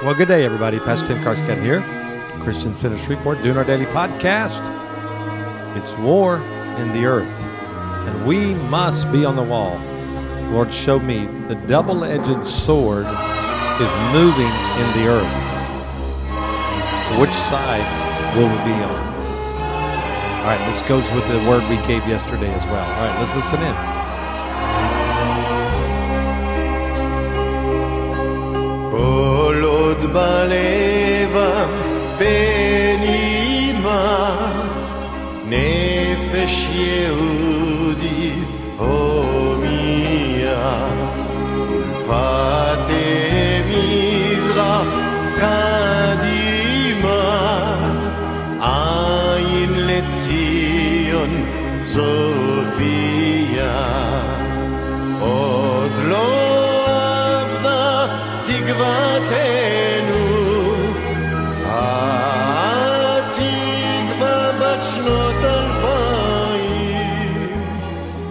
Well, good day, everybody. Pastor Tim Carscadden here, Christian Center Shreveport, doing our daily podcast. It's war in the earth, and we must be on the wall. Lord, show me the double edged sword is moving in the earth. Which side will we be on? All right, this goes with the word we gave yesterday as well. All right, let's listen in. תקוותנו התקווה בת שנות אלפיים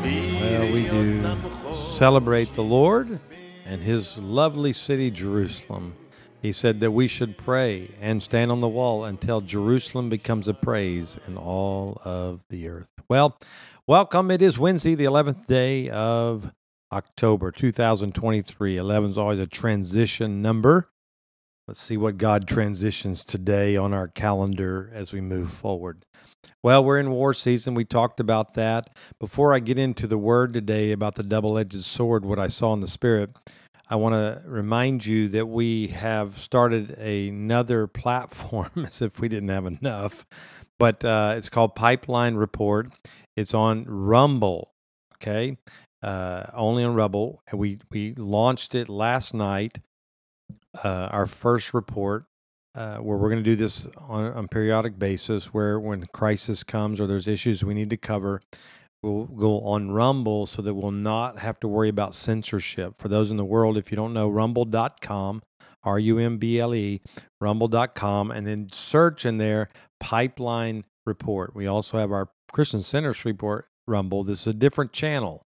Well, we do celebrate the Lord and his lovely city, Jerusalem. He said that we should pray and stand on the wall until Jerusalem becomes a praise in all of the earth. Well, welcome. It is Wednesday, the 11th day of October 2023. 11 is always a transition number. Let's see what God transitions today on our calendar as we move forward. Well, we're in war season. We talked about that. Before I get into the word today about the double edged sword, what I saw in the spirit, I want to remind you that we have started another platform as if we didn't have enough, but uh, it's called Pipeline Report. It's on Rumble, okay? Uh, only on Rumble. And we, we launched it last night, uh, our first report uh, where we're going to do this on a periodic basis where when crisis comes or there's issues we need to cover we'll go on rumble so that we'll not have to worry about censorship. For those in the world if you don't know rumble.com r-u-m-b-l-e rumble.com and then search in there pipeline report. We also have our christian centers report rumble. This is a different channel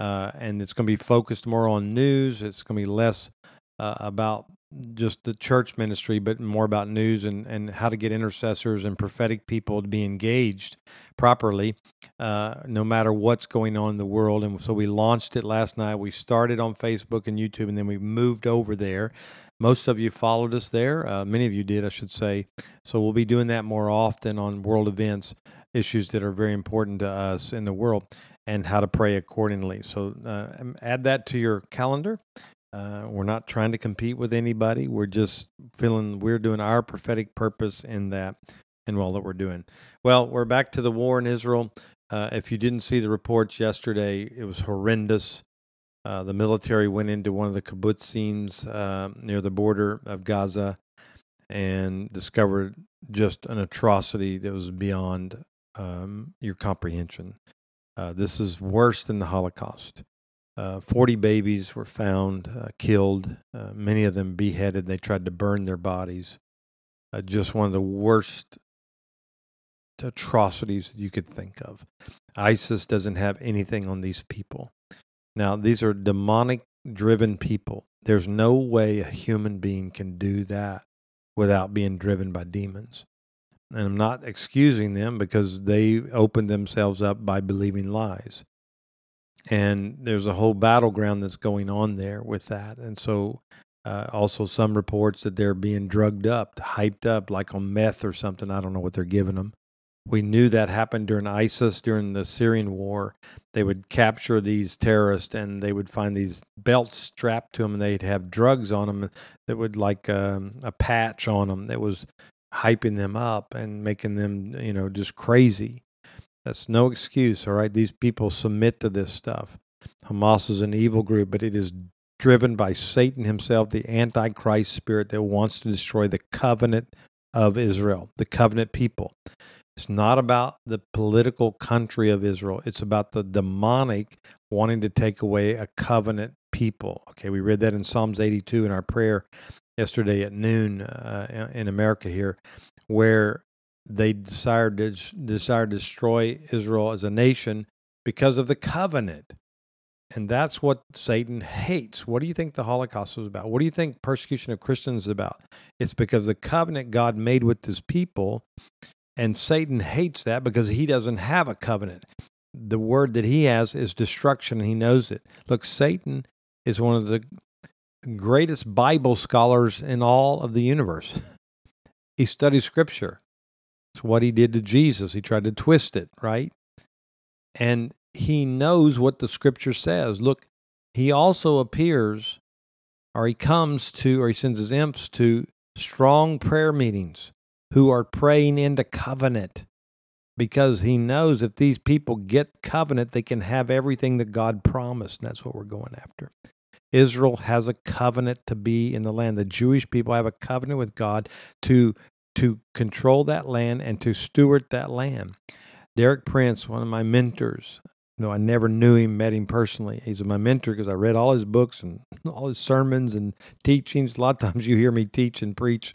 uh, and it's going to be focused more on news it's going to be less uh, about just the church ministry, but more about news and, and how to get intercessors and prophetic people to be engaged properly, uh, no matter what's going on in the world. And so we launched it last night. We started on Facebook and YouTube, and then we moved over there. Most of you followed us there. Uh, many of you did, I should say. So we'll be doing that more often on world events, issues that are very important to us in the world, and how to pray accordingly. So uh, add that to your calendar. Uh, we're not trying to compete with anybody. We're just feeling we're doing our prophetic purpose in that and all that we're doing. Well, we're back to the war in Israel. Uh, if you didn't see the reports yesterday, it was horrendous. Uh, the military went into one of the kibbutzim uh, near the border of Gaza and discovered just an atrocity that was beyond um, your comprehension. Uh, this is worse than the Holocaust. Uh, 40 babies were found uh, killed, uh, many of them beheaded. They tried to burn their bodies. Uh, just one of the worst atrocities that you could think of. ISIS doesn't have anything on these people. Now, these are demonic driven people. There's no way a human being can do that without being driven by demons. And I'm not excusing them because they opened themselves up by believing lies and there's a whole battleground that's going on there with that. And so, uh, also some reports that they're being drugged up, hyped up, like on meth or something. I don't know what they're giving them. We knew that happened during ISIS during the Syrian war. They would capture these terrorists and they would find these belts strapped to them, and they'd have drugs on them that would like um, a patch on them that was hyping them up and making them, you know, just crazy. That's no excuse, all right? These people submit to this stuff. Hamas is an evil group, but it is driven by Satan himself, the Antichrist spirit that wants to destroy the covenant of Israel, the covenant people. It's not about the political country of Israel, it's about the demonic wanting to take away a covenant people. Okay, we read that in Psalms 82 in our prayer yesterday at noon uh, in America here, where they desired to, desire to destroy Israel as a nation because of the covenant. And that's what Satan hates. What do you think the Holocaust was about? What do you think persecution of Christians is about? It's because the covenant God made with his people, and Satan hates that because he doesn't have a covenant. The word that he has is destruction, and he knows it. Look, Satan is one of the greatest Bible scholars in all of the universe. He studies scripture. It's what he did to Jesus. He tried to twist it, right? And he knows what the scripture says. Look, he also appears or he comes to or he sends his imps to strong prayer meetings who are praying into covenant because he knows if these people get covenant, they can have everything that God promised. And that's what we're going after. Israel has a covenant to be in the land. The Jewish people have a covenant with God to to control that land and to steward that land. Derek Prince, one of my mentors, no, I never knew him, met him personally. He's my mentor because I read all his books and all his sermons and teachings. A lot of times you hear me teach and preach.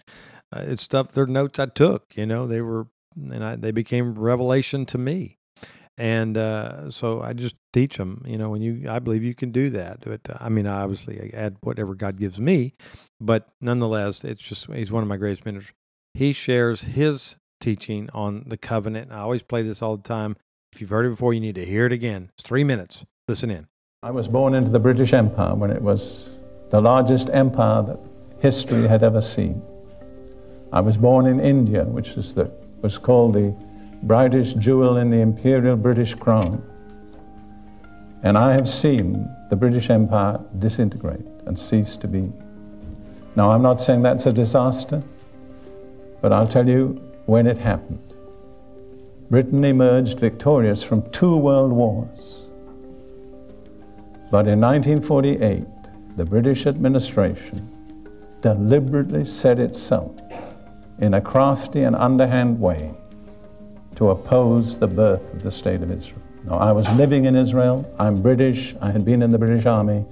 Uh, it's stuff, they're notes I took, you know, they were, and I, they became revelation to me. And uh, so I just teach them, you know, when you, I believe you can do that. But uh, I mean, I obviously add whatever God gives me, but nonetheless, it's just, he's one of my greatest mentors. He shares his teaching on the covenant. I always play this all the time. If you've heard it before, you need to hear it again. It's three minutes. Listen in. I was born into the British Empire when it was the largest empire that history had ever seen. I was born in India, which is the, was called the brightest jewel in the imperial British crown. And I have seen the British Empire disintegrate and cease to be. Now, I'm not saying that's a disaster, but I'll tell you when it happened. Britain emerged victorious from two world wars. But in 1948, the British administration deliberately set itself in a crafty and underhand way to oppose the birth of the State of Israel. Now, I was living in Israel. I'm British. I had been in the British Army.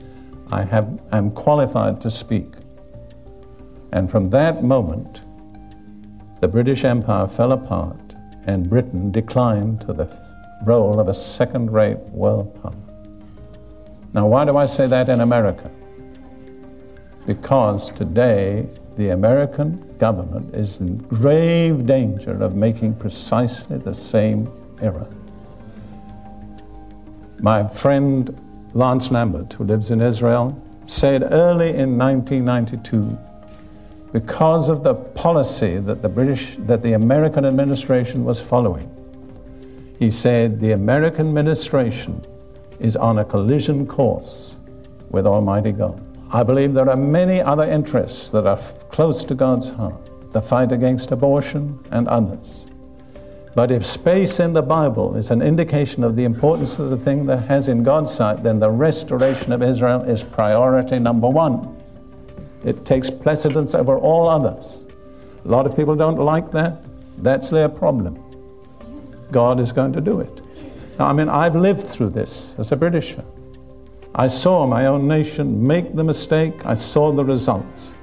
I have, am qualified to speak. And from that moment, the British Empire fell apart and Britain declined to the role of a second rate world power. Now, why do I say that in America? Because today the American government is in grave danger of making precisely the same error. My friend Lance Lambert, who lives in Israel, said early in 1992 because of the policy that the British, that the American administration was following. He said the American administration is on a collision course with Almighty God. I believe there are many other interests that are close to God's heart, the fight against abortion and others. But if space in the Bible is an indication of the importance of the thing that has in God's sight, then the restoration of Israel is priority number one. It takes precedence over all others. A lot of people don't like that. That's their problem. God is going to do it. Now, I mean, I've lived through this as a Britisher. I saw my own nation make the mistake, I saw the results.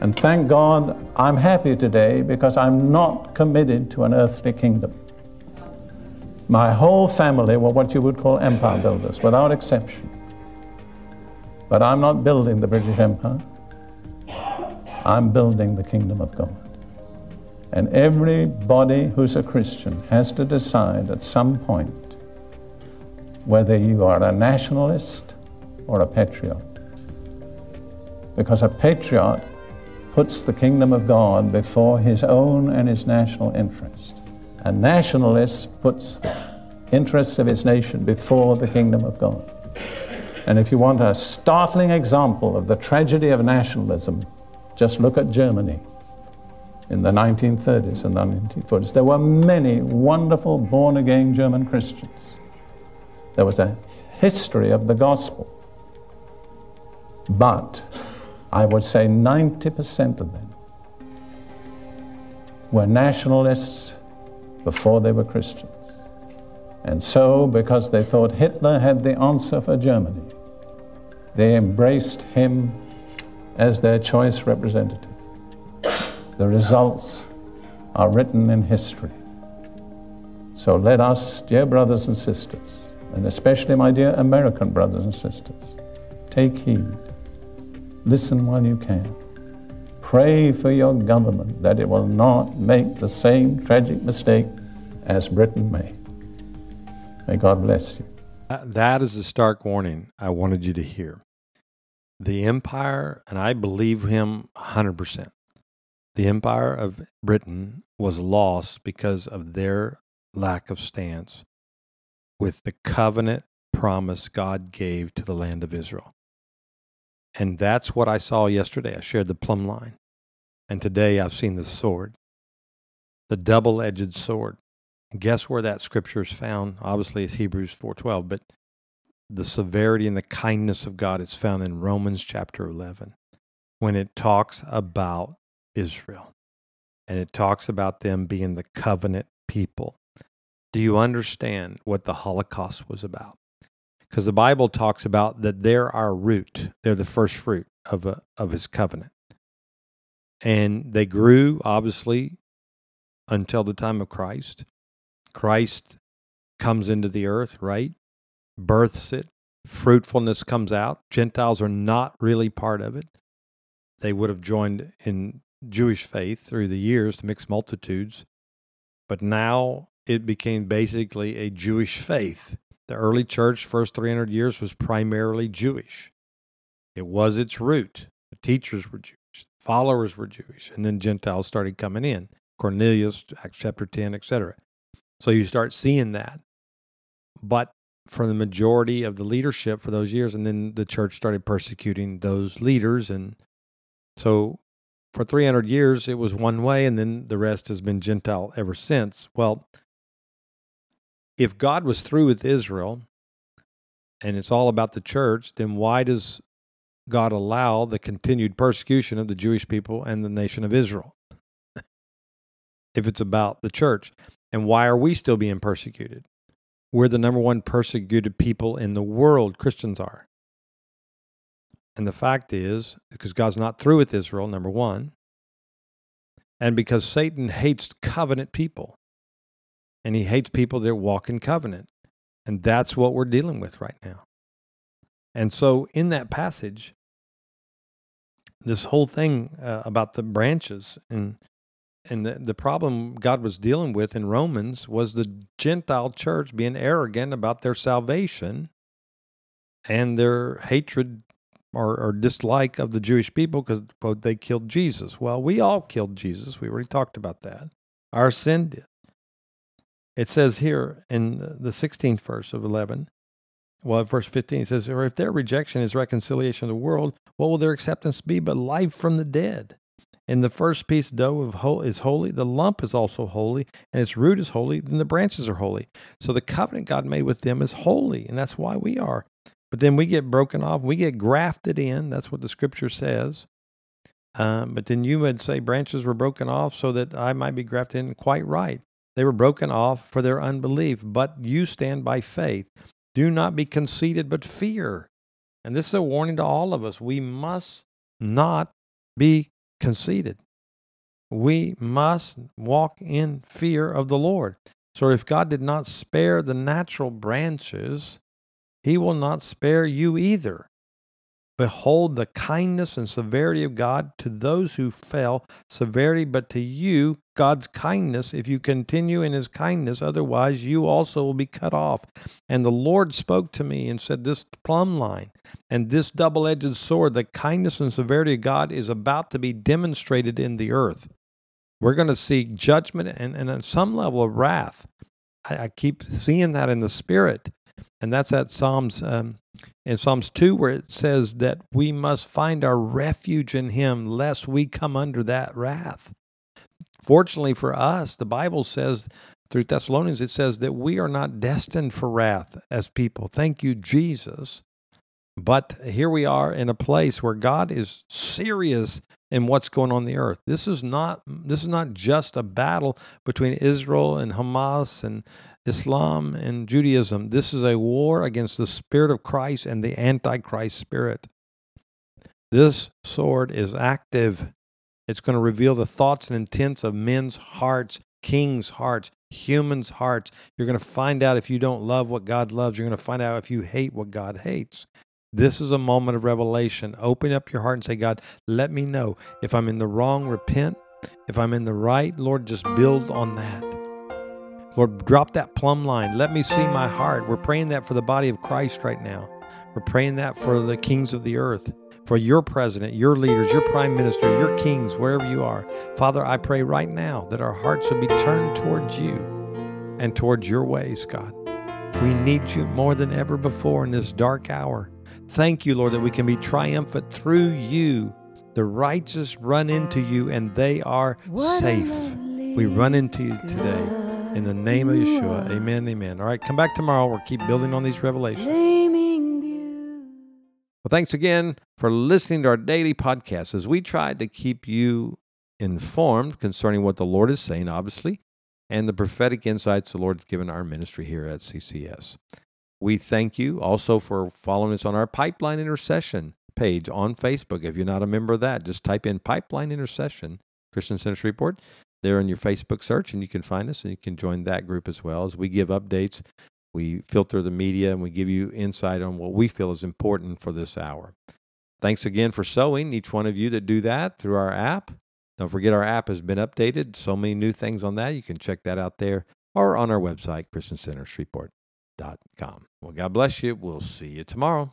And thank God I'm happy today because I'm not committed to an earthly kingdom. My whole family were what you would call empire builders, without exception. But I'm not building the British Empire. I'm building the kingdom of God. And everybody who's a Christian has to decide at some point whether you are a nationalist or a patriot. Because a patriot puts the kingdom of God before his own and his national interest. A nationalist puts the interests of his nation before the kingdom of God. And if you want a startling example of the tragedy of nationalism, just look at Germany in the 1930s and the 1940s. There were many wonderful born again German Christians. There was a history of the gospel. But I would say 90% of them were nationalists before they were Christians. And so, because they thought Hitler had the answer for Germany, they embraced him as their choice representative. The results are written in history. So let us, dear brothers and sisters, and especially my dear American brothers and sisters, take heed. Listen while you can. Pray for your government that it will not make the same tragic mistake as Britain made. May God bless you. That is a stark warning I wanted you to hear. The empire, and I believe him 100%, the empire of Britain was lost because of their lack of stance with the covenant promise God gave to the land of Israel. And that's what I saw yesterday. I shared the plumb line. And today I've seen the sword, the double edged sword. Guess where that scripture is found? Obviously, it's Hebrews 4:12, but the severity and the kindness of God is found in Romans chapter 11 when it talks about Israel and it talks about them being the covenant people. Do you understand what the Holocaust was about? Because the Bible talks about that they're our root, they're the first fruit of, a, of his covenant. And they grew, obviously, until the time of Christ. Christ comes into the earth, right? Births it. Fruitfulness comes out. Gentiles are not really part of it. They would have joined in Jewish faith through the years to mixed multitudes. But now it became basically a Jewish faith. The early church, first 300 years, was primarily Jewish. It was its root. The teachers were Jewish, followers were Jewish, and then Gentiles started coming in. Cornelius, Acts chapter 10, etc. So you start seeing that. But for the majority of the leadership for those years, and then the church started persecuting those leaders. And so for 300 years, it was one way, and then the rest has been Gentile ever since. Well, if God was through with Israel and it's all about the church, then why does God allow the continued persecution of the Jewish people and the nation of Israel? if it's about the church. And why are we still being persecuted? We're the number one persecuted people in the world, Christians are. And the fact is, because God's not through with Israel, number one, and because Satan hates covenant people, and he hates people that walk in covenant. And that's what we're dealing with right now. And so, in that passage, this whole thing uh, about the branches and and the, the problem God was dealing with in Romans was the Gentile church being arrogant about their salvation and their hatred or, or dislike of the Jewish people because they killed Jesus. Well, we all killed Jesus. We already talked about that. Our sin did. It says here in the 16th verse of 11, well, verse 15, it says, Or if their rejection is reconciliation of the world, what will their acceptance be but life from the dead? And the first piece dough of is holy, the lump is also holy, and its root is holy, then the branches are holy. So the covenant God made with them is holy, and that's why we are. But then we get broken off, we get grafted in. That's what the scripture says. Um, but then you would say branches were broken off so that I might be grafted in. Quite right. They were broken off for their unbelief, but you stand by faith. Do not be conceited, but fear. And this is a warning to all of us. We must not be conceited. We must walk in fear of the Lord. So if God did not spare the natural branches, he will not spare you either. Behold the kindness and severity of God to those who fell, severity, but to you, God's kindness, if you continue in his kindness, otherwise you also will be cut off. And the Lord spoke to me and said, This plumb line and this double edged sword, the kindness and severity of God is about to be demonstrated in the earth. We're going to see judgment and, and some level of wrath. I, I keep seeing that in the spirit. And that's at Psalms um, in Psalms 2, where it says that we must find our refuge in Him lest we come under that wrath. Fortunately for us, the Bible says through Thessalonians, it says that we are not destined for wrath as people. Thank you, Jesus. But here we are in a place where God is serious in what's going on the earth. This is not this is not just a battle between Israel and Hamas and Islam and Judaism. This is a war against the spirit of Christ and the antichrist spirit. This sword is active. It's going to reveal the thoughts and intents of men's hearts, kings' hearts, humans' hearts. You're going to find out if you don't love what God loves. You're going to find out if you hate what God hates. This is a moment of revelation. Open up your heart and say, God, let me know. If I'm in the wrong, repent. If I'm in the right, Lord, just build on that. Lord, drop that plumb line. Let me see my heart. We're praying that for the body of Christ right now. We're praying that for the kings of the earth, for your president, your leaders, your prime minister, your kings, wherever you are. Father, I pray right now that our hearts would be turned towards you and towards your ways, God. We need you more than ever before in this dark hour. Thank you, Lord, that we can be triumphant through you. The righteous run into you and they are safe. We run into you today. In the name of Yeshua. Amen. Amen. All right, come back tomorrow. We'll keep building on these revelations. Well, thanks again for listening to our daily podcast as we try to keep you informed concerning what the Lord is saying, obviously, and the prophetic insights the Lord has given our ministry here at CCS. We thank you also for following us on our Pipeline Intercession page on Facebook. If you're not a member of that, just type in Pipeline Intercession Christian Center Report there in your Facebook search, and you can find us and you can join that group as well as we give updates. We filter the media and we give you insight on what we feel is important for this hour. Thanks again for sowing, each one of you that do that through our app. Don't forget our app has been updated. So many new things on that. You can check that out there or on our website, ChristianCenterShreveport.com. Well, God bless you. We'll see you tomorrow.